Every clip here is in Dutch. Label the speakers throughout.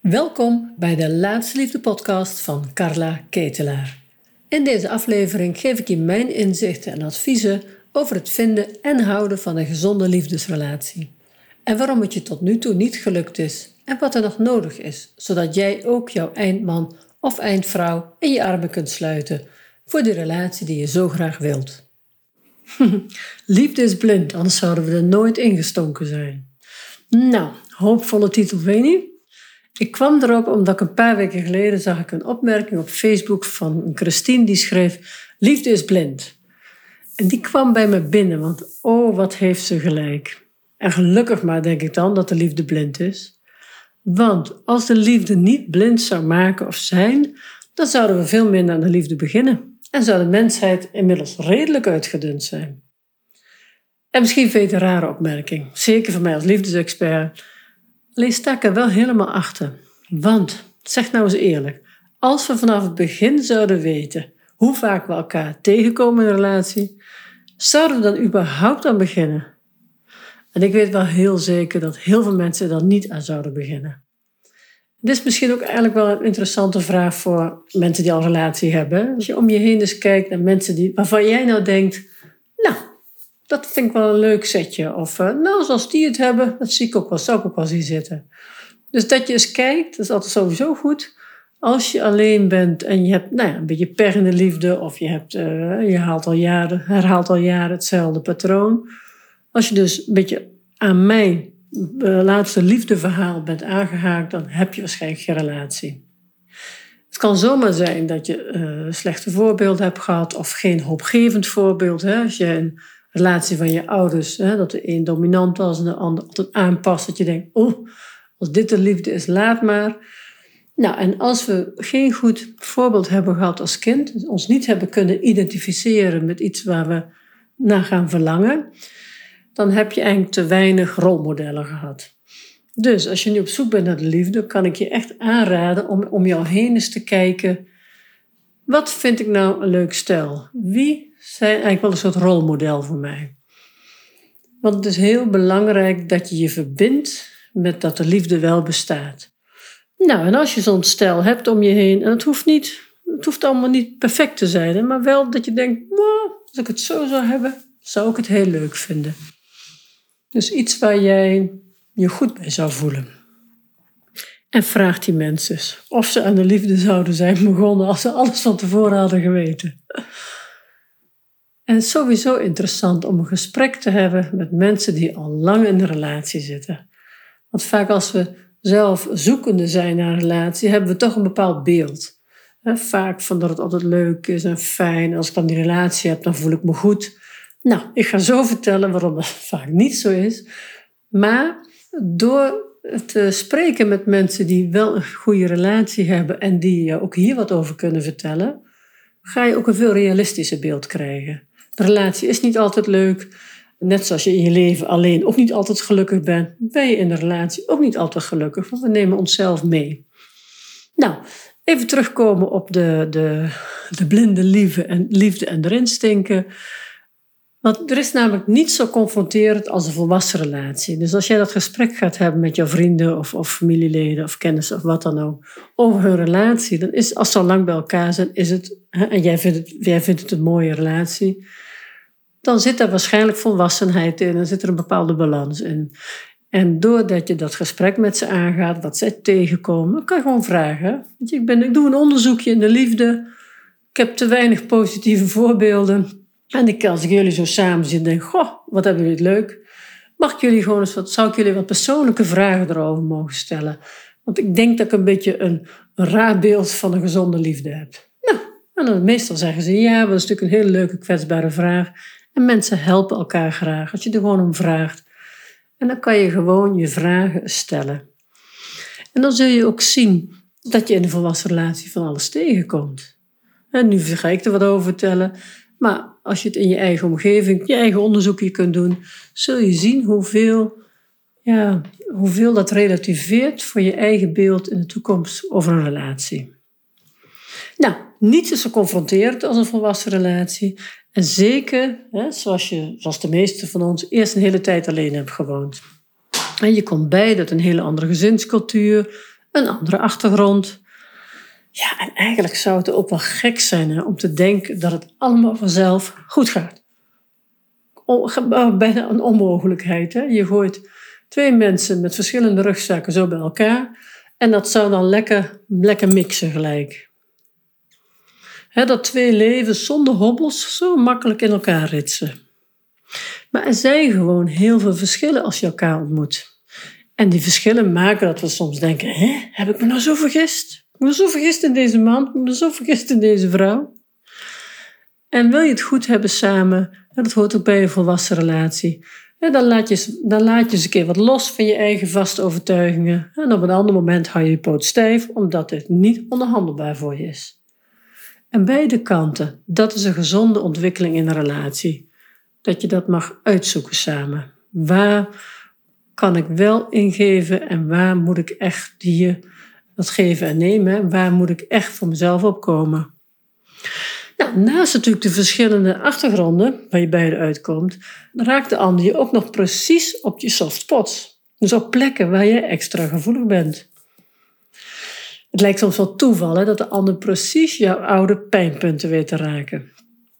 Speaker 1: Welkom bij de Laatste Liefde podcast van Carla Ketelaar. In deze aflevering geef ik je mijn inzichten en adviezen over het vinden en houden van een gezonde liefdesrelatie. En waarom het je tot nu toe niet gelukt is en wat er nog nodig is, zodat jij ook jouw eindman of eindvrouw in je armen kunt sluiten voor de relatie die je zo graag wilt. Liefde is blind, anders zouden we er nooit ingestonken zijn. Nou, hoopvolle titel, weet je? Ik kwam erop omdat ik een paar weken geleden zag ik een opmerking op Facebook van Christine die schreef: Liefde is blind. En die kwam bij me binnen, want oh, wat heeft ze gelijk. En gelukkig maar, denk ik dan, dat de liefde blind is. Want als de liefde niet blind zou maken of zijn, dan zouden we veel minder aan de liefde beginnen. En zou de mensheid inmiddels redelijk uitgedund zijn. En misschien vind je het een rare opmerking, zeker voor mij als liefdesexpert. Ik er wel helemaal achter. Want, zeg nou eens eerlijk, als we vanaf het begin zouden weten hoe vaak we elkaar tegenkomen in een relatie, zouden we dan überhaupt aan beginnen? En ik weet wel heel zeker dat heel veel mensen dan niet aan zouden beginnen. Dit is misschien ook eigenlijk wel een interessante vraag voor mensen die al een relatie hebben. Als je om je heen eens kijkt naar mensen die, waarvan jij nou denkt, nou, dat vind ik wel een leuk setje. Of uh, nou, zoals die het hebben, dat zie ik ook wel, zou ik ook wel zien zitten. Dus dat je eens kijkt, dat is altijd sowieso goed. Als je alleen bent en je hebt nou ja, een beetje de liefde, of je, hebt, uh, je haalt al jaren, herhaalt al jaren hetzelfde patroon. Als je dus een beetje aan mijn uh, laatste liefdeverhaal bent aangehaakt, dan heb je waarschijnlijk geen relatie. Het kan zomaar zijn dat je uh, slechte voorbeelden hebt gehad of geen hoopgevend voorbeeld. Hè? Als je een relatie van je ouders, hè, dat de een dominant was en de ander altijd aanpast, dat je denkt, oh, als dit de liefde is, laat maar. Nou, en als we geen goed voorbeeld hebben gehad als kind, ons niet hebben kunnen identificeren met iets waar we naar gaan verlangen, dan heb je eigenlijk te weinig rolmodellen gehad. Dus als je nu op zoek bent naar de liefde, kan ik je echt aanraden om om jou heen eens te kijken. Wat vind ik nou een leuk stel? Wie zijn eigenlijk wel een soort rolmodel voor mij. Want het is heel belangrijk dat je je verbindt met dat de liefde wel bestaat. Nou, en als je zo'n stel hebt om je heen, en het hoeft niet, het hoeft allemaal niet perfect te zijn, maar wel dat je denkt, wow, als ik het zo zou hebben, zou ik het heel leuk vinden. Dus iets waar jij je goed bij zou voelen. En vraag die mensen of ze aan de liefde zouden zijn begonnen als ze alles van tevoren hadden geweten. En sowieso interessant om een gesprek te hebben met mensen die al lang in een relatie zitten. Want vaak als we zelf zoekende zijn naar een relatie, hebben we toch een bepaald beeld. Vaak van dat het altijd leuk is en fijn. Als ik dan die relatie heb, dan voel ik me goed. Nou, ik ga zo vertellen waarom dat vaak niet zo is. Maar door te spreken met mensen die wel een goede relatie hebben en die ook hier wat over kunnen vertellen, ga je ook een veel realistischer beeld krijgen. Relatie is niet altijd leuk. Net zoals je in je leven alleen ook niet altijd gelukkig bent, ben je in de relatie ook niet altijd gelukkig, want we nemen onszelf mee. Nou, even terugkomen op de, de, de blinde liefde en, liefde en erin stinken. Want er is namelijk niet zo confronterend als een volwassen relatie. Dus als jij dat gesprek gaat hebben met jouw vrienden of, of familieleden of kennissen of wat dan ook over hun relatie, dan is als ze al lang bij elkaar zijn, is het, en jij vindt jij vindt het een mooie relatie, dan zit er waarschijnlijk volwassenheid in en zit er een bepaalde balans in. En doordat je dat gesprek met ze aangaat, wat zij tegenkomen, kan je gewoon vragen. Ik, ben, ik doe een onderzoekje in de liefde. Ik heb te weinig positieve voorbeelden. En ik, als ik jullie zo samen zie, denk goh, wat hebben jullie het leuk. Mag ik jullie gewoon eens wat, zou ik jullie wat persoonlijke vragen erover mogen stellen? Want ik denk dat ik een beetje een, een raar beeld van een gezonde liefde heb. Nou, en dan meestal zeggen ze ja, dat is natuurlijk een hele leuke, kwetsbare vraag. En mensen helpen elkaar graag als je er gewoon om vraagt. En dan kan je gewoon je vragen stellen. En dan zul je ook zien dat je in een volwassen relatie van alles tegenkomt. En nu ga ik er wat over vertellen. Maar als je het in je eigen omgeving, je eigen onderzoekje kunt doen, zul je zien hoeveel, ja, hoeveel dat relativeert voor je eigen beeld in de toekomst over een relatie. Nou, niets is zo confronterend als een volwassen relatie. En zeker, hè, zoals, je, zoals de meeste van ons, eerst een hele tijd alleen hebt gewoond. En je komt bij dat een hele andere gezinscultuur, een andere achtergrond. Ja, en eigenlijk zou het ook wel gek zijn hè, om te denken dat het allemaal vanzelf goed gaat. Bijna een onmogelijkheid. Hè? Je gooit twee mensen met verschillende rugzakken zo bij elkaar en dat zou dan lekker, lekker mixen gelijk. Dat twee levens zonder hobbels zo makkelijk in elkaar ritsen. Maar er zijn gewoon heel veel verschillen als je elkaar ontmoet. En die verschillen maken dat we soms denken: hè, heb ik me nou zo vergist? Ik ben zo vergist in deze man, ik ben zo vergist in deze vrouw. En wil je het goed hebben samen, dat hoort ook bij een volwassen relatie, dan laat, je, dan laat je eens een keer wat los van je eigen vaste overtuigingen. En op een ander moment hou je je poot stijf, omdat het niet onderhandelbaar voor je is. En beide kanten, dat is een gezonde ontwikkeling in een relatie. Dat je dat mag uitzoeken samen. Waar kan ik wel ingeven en waar moet ik echt die, dat geven en nemen? Waar moet ik echt voor mezelf opkomen? Nou, naast natuurlijk de verschillende achtergronden waar je beide uitkomt, raakt de ander je ook nog precies op je soft spots. Dus op plekken waar je extra gevoelig bent. Het lijkt soms wel toeval dat de ander precies jouw oude pijnpunten weet te raken.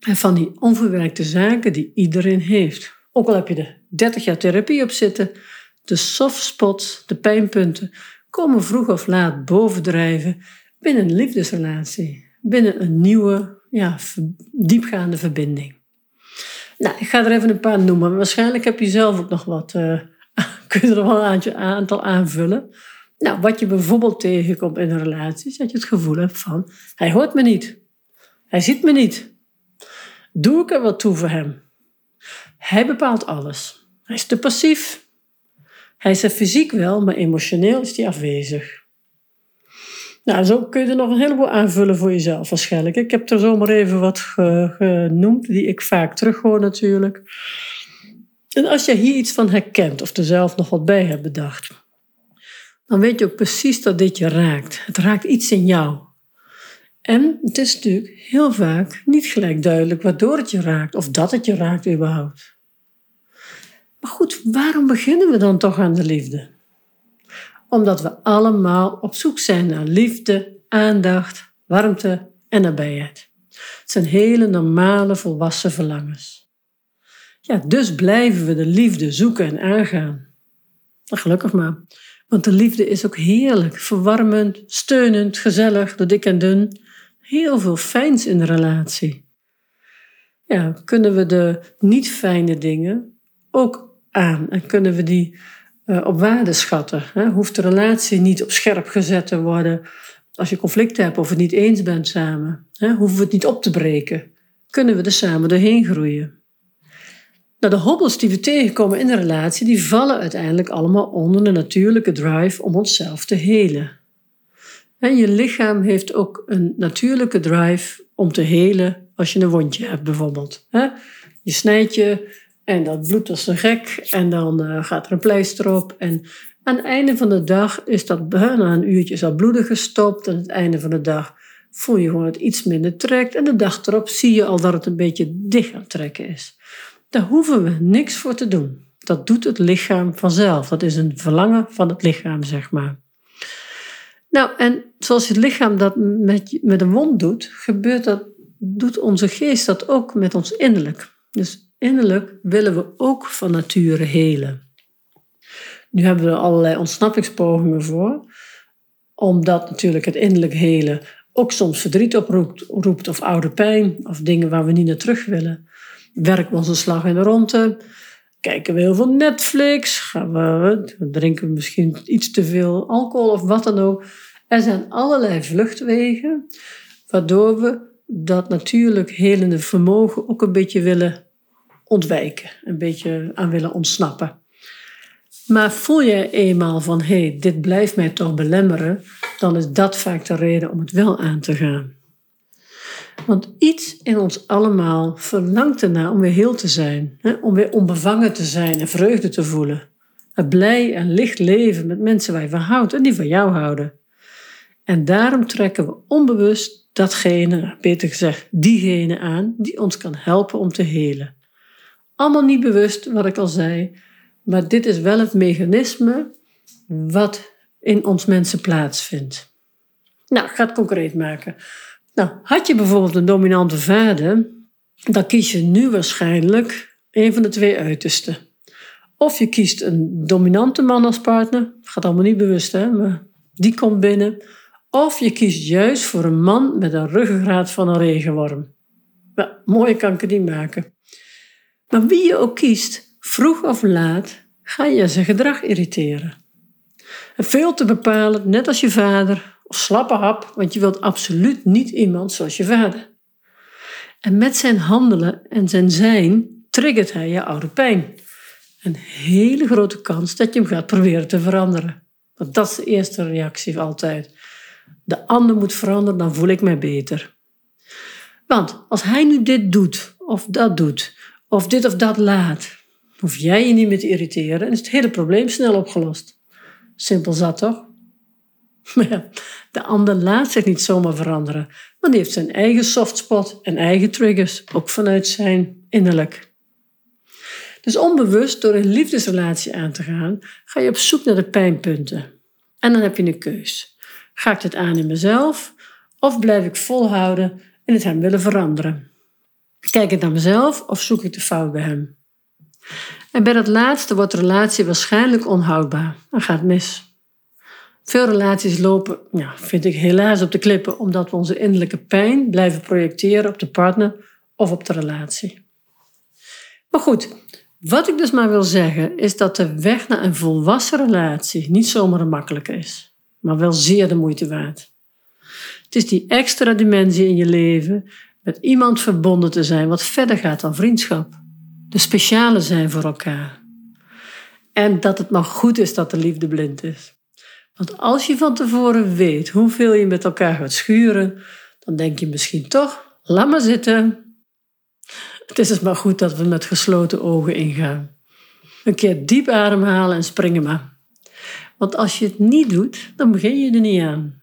Speaker 1: En van die onverwerkte zaken die iedereen heeft. Ook al heb je er 30 jaar therapie op zitten, de soft spots, de pijnpunten, komen vroeg of laat bovendrijven binnen een liefdesrelatie, binnen een nieuwe ja, diepgaande verbinding. Nou, ik ga er even een paar noemen. Waarschijnlijk heb je zelf ook nog wat. Uh, kun je er wel een aantal aanvullen. Nou, wat je bijvoorbeeld tegenkomt in een relatie, is dat je het gevoel hebt van: hij hoort me niet. Hij ziet me niet. Doe ik er wat toe voor hem? Hij bepaalt alles. Hij is te passief. Hij is er fysiek wel, maar emotioneel is hij afwezig. Nou, zo kun je er nog een heleboel aanvullen voor jezelf waarschijnlijk. Ik heb er zomaar even wat genoemd, die ik vaak terughoor natuurlijk. En als je hier iets van herkent of er zelf nog wat bij hebt bedacht, dan weet je ook precies dat dit je raakt. Het raakt iets in jou. En het is natuurlijk heel vaak niet gelijk duidelijk waardoor het je raakt of dat het je raakt überhaupt. Maar goed, waarom beginnen we dan toch aan de liefde? omdat we allemaal op zoek zijn naar liefde, aandacht, warmte en nabijheid. Het zijn hele normale volwassen verlangens. Ja, dus blijven we de liefde zoeken en aangaan. Gelukkig maar. Want de liefde is ook heerlijk, verwarmend, steunend, gezellig, door dik en dun. Heel veel fijns in de relatie. Ja, kunnen we de niet fijne dingen ook aan en kunnen we die uh, op waarde schatten. Hè? Hoeft de relatie niet op scherp gezet te worden als je conflict hebt of het niet eens bent samen. Hè? Hoeven we het niet op te breken. Kunnen we er samen doorheen groeien. Nou, de hobbels die we tegenkomen in de relatie, die vallen uiteindelijk allemaal onder de natuurlijke drive om onszelf te helen. En je lichaam heeft ook een natuurlijke drive om te helen als je een wondje hebt bijvoorbeeld. Je snijdt je en dat bloedt als een gek. En dan uh, gaat er een pleister op. En aan het einde van de dag is dat na een uurtje dat bloeden gestopt. En aan het einde van de dag voel je gewoon dat het iets minder trekt. En de dag erop zie je al dat het een beetje dicht aan het trekken is. Daar hoeven we niks voor te doen. Dat doet het lichaam vanzelf. Dat is een verlangen van het lichaam, zeg maar. Nou, en zoals het lichaam dat met, met een wond doet, gebeurt dat, doet onze geest dat ook met ons innerlijk. Dus Innerlijk willen we ook van nature helen. Nu hebben we er allerlei ontsnappingspogingen voor, omdat natuurlijk het innerlijk helen ook soms verdriet oproept roept, of oude pijn of dingen waar we niet naar terug willen. Werken we onze slag in de ronde, kijken we heel veel Netflix, gaan we, drinken misschien iets te veel alcohol of wat dan ook. Er zijn allerlei vluchtwegen waardoor we dat natuurlijk helende vermogen ook een beetje willen ontwijken, een beetje aan willen ontsnappen. Maar voel je eenmaal van hé, hey, dit blijft mij toch belemmeren, dan is dat vaak de reden om het wel aan te gaan. Want iets in ons allemaal verlangt ernaar om weer heel te zijn, hè? om weer onbevangen te zijn en vreugde te voelen. Een blij en licht leven met mensen waar je van houdt en die van jou houden. En daarom trekken we onbewust datgene, beter gezegd, diegene aan die ons kan helpen om te helen. Allemaal niet bewust, wat ik al zei. Maar dit is wel het mechanisme wat in ons mensen plaatsvindt. Nou, ik ga het concreet maken. Nou, had je bijvoorbeeld een dominante vader, dan kies je nu waarschijnlijk een van de twee uitersten. Of je kiest een dominante man als partner, gaat allemaal niet bewust, hè, maar die komt binnen. Of je kiest juist voor een man met een ruggengraat van een regenworm. Nou, mooie kan ik het niet maken. Maar wie je ook kiest, vroeg of laat, ga je zijn gedrag irriteren. En veel te bepalen, net als je vader, of slappe hap, want je wilt absoluut niet iemand zoals je vader. En met zijn handelen en zijn zijn triggert hij je oude pijn. Een hele grote kans dat je hem gaat proberen te veranderen. Want dat is de eerste reactie altijd. De ander moet veranderen, dan voel ik mij beter. Want als hij nu dit doet, of dat doet, of dit of dat laat, hoef jij je niet meer te irriteren en is het hele probleem snel opgelost. Simpel zat toch? Maar de ander laat zich niet zomaar veranderen, want die heeft zijn eigen softspot en eigen triggers, ook vanuit zijn innerlijk. Dus onbewust, door een liefdesrelatie aan te gaan, ga je op zoek naar de pijnpunten. En dan heb je een keus. Ga ik dit aan in mezelf of blijf ik volhouden en het hem willen veranderen? Kijk ik naar mezelf of zoek ik de fout bij hem? En bij dat laatste wordt de relatie waarschijnlijk onhoudbaar en gaat mis. Veel relaties lopen, ja, vind ik helaas op de klippen, omdat we onze innerlijke pijn blijven projecteren op de partner of op de relatie. Maar goed, wat ik dus maar wil zeggen, is dat de weg naar een volwassen relatie niet zomaar een makkelijke is, maar wel zeer de moeite waard. Het is die extra dimensie in je leven met iemand verbonden te zijn wat verder gaat dan vriendschap. De speciale zijn voor elkaar. En dat het maar goed is dat de liefde blind is. Want als je van tevoren weet hoeveel je met elkaar gaat schuren, dan denk je misschien toch, laat maar zitten. Het is dus maar goed dat we met gesloten ogen ingaan. Een keer diep ademhalen en springen maar. Want als je het niet doet, dan begin je er niet aan.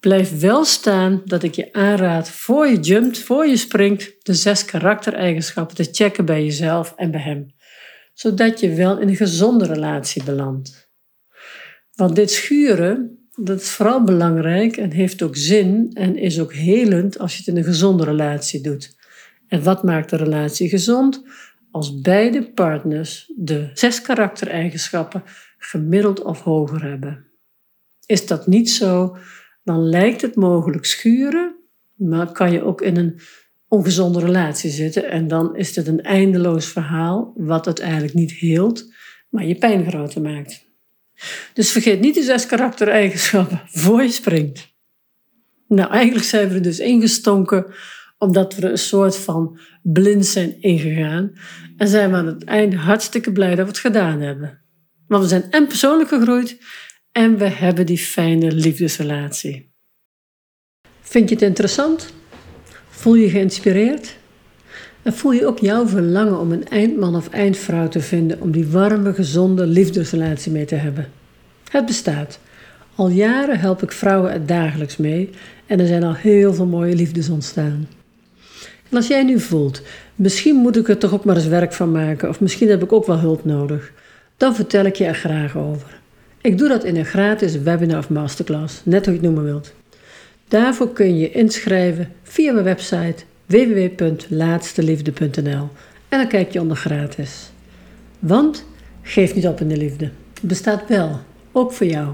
Speaker 1: Blijf wel staan dat ik je aanraad voor je jumpt, voor je springt, de zes karaktereigenschappen te checken bij jezelf en bij hem. Zodat je wel in een gezonde relatie belandt. Want dit schuren, dat is vooral belangrijk en heeft ook zin en is ook helend als je het in een gezonde relatie doet. En wat maakt de relatie gezond? Als beide partners de zes karaktereigenschappen gemiddeld of hoger hebben. Is dat niet zo, dan lijkt het mogelijk schuren, maar kan je ook in een ongezonde relatie zitten en dan is het een eindeloos verhaal wat het eigenlijk niet heelt, maar je pijn groter maakt. Dus vergeet niet de zes karaktereigenschappen voor je springt. Nou, eigenlijk zijn we er dus ingestonken omdat we er een soort van blind zijn ingegaan. En zijn we aan het einde hartstikke blij dat we het gedaan hebben. Want we zijn en persoonlijk gegroeid en we hebben die fijne liefdesrelatie. Vind je het interessant? Voel je geïnspireerd? En voel je ook jouw verlangen om een eindman of eindvrouw te vinden om die warme, gezonde liefdesrelatie mee te hebben? Het bestaat. Al jaren help ik vrouwen er dagelijks mee en er zijn al heel veel mooie liefdes ontstaan. En als jij nu voelt, misschien moet ik er toch ook maar eens werk van maken, of misschien heb ik ook wel hulp nodig, dan vertel ik je er graag over. Ik doe dat in een gratis webinar of masterclass, net hoe je het noemen wilt. Daarvoor kun je je inschrijven via mijn website www.laatsteliefde.nl en dan kijk je onder gratis. Want geef niet op in de liefde. Het bestaat wel, ook voor jou.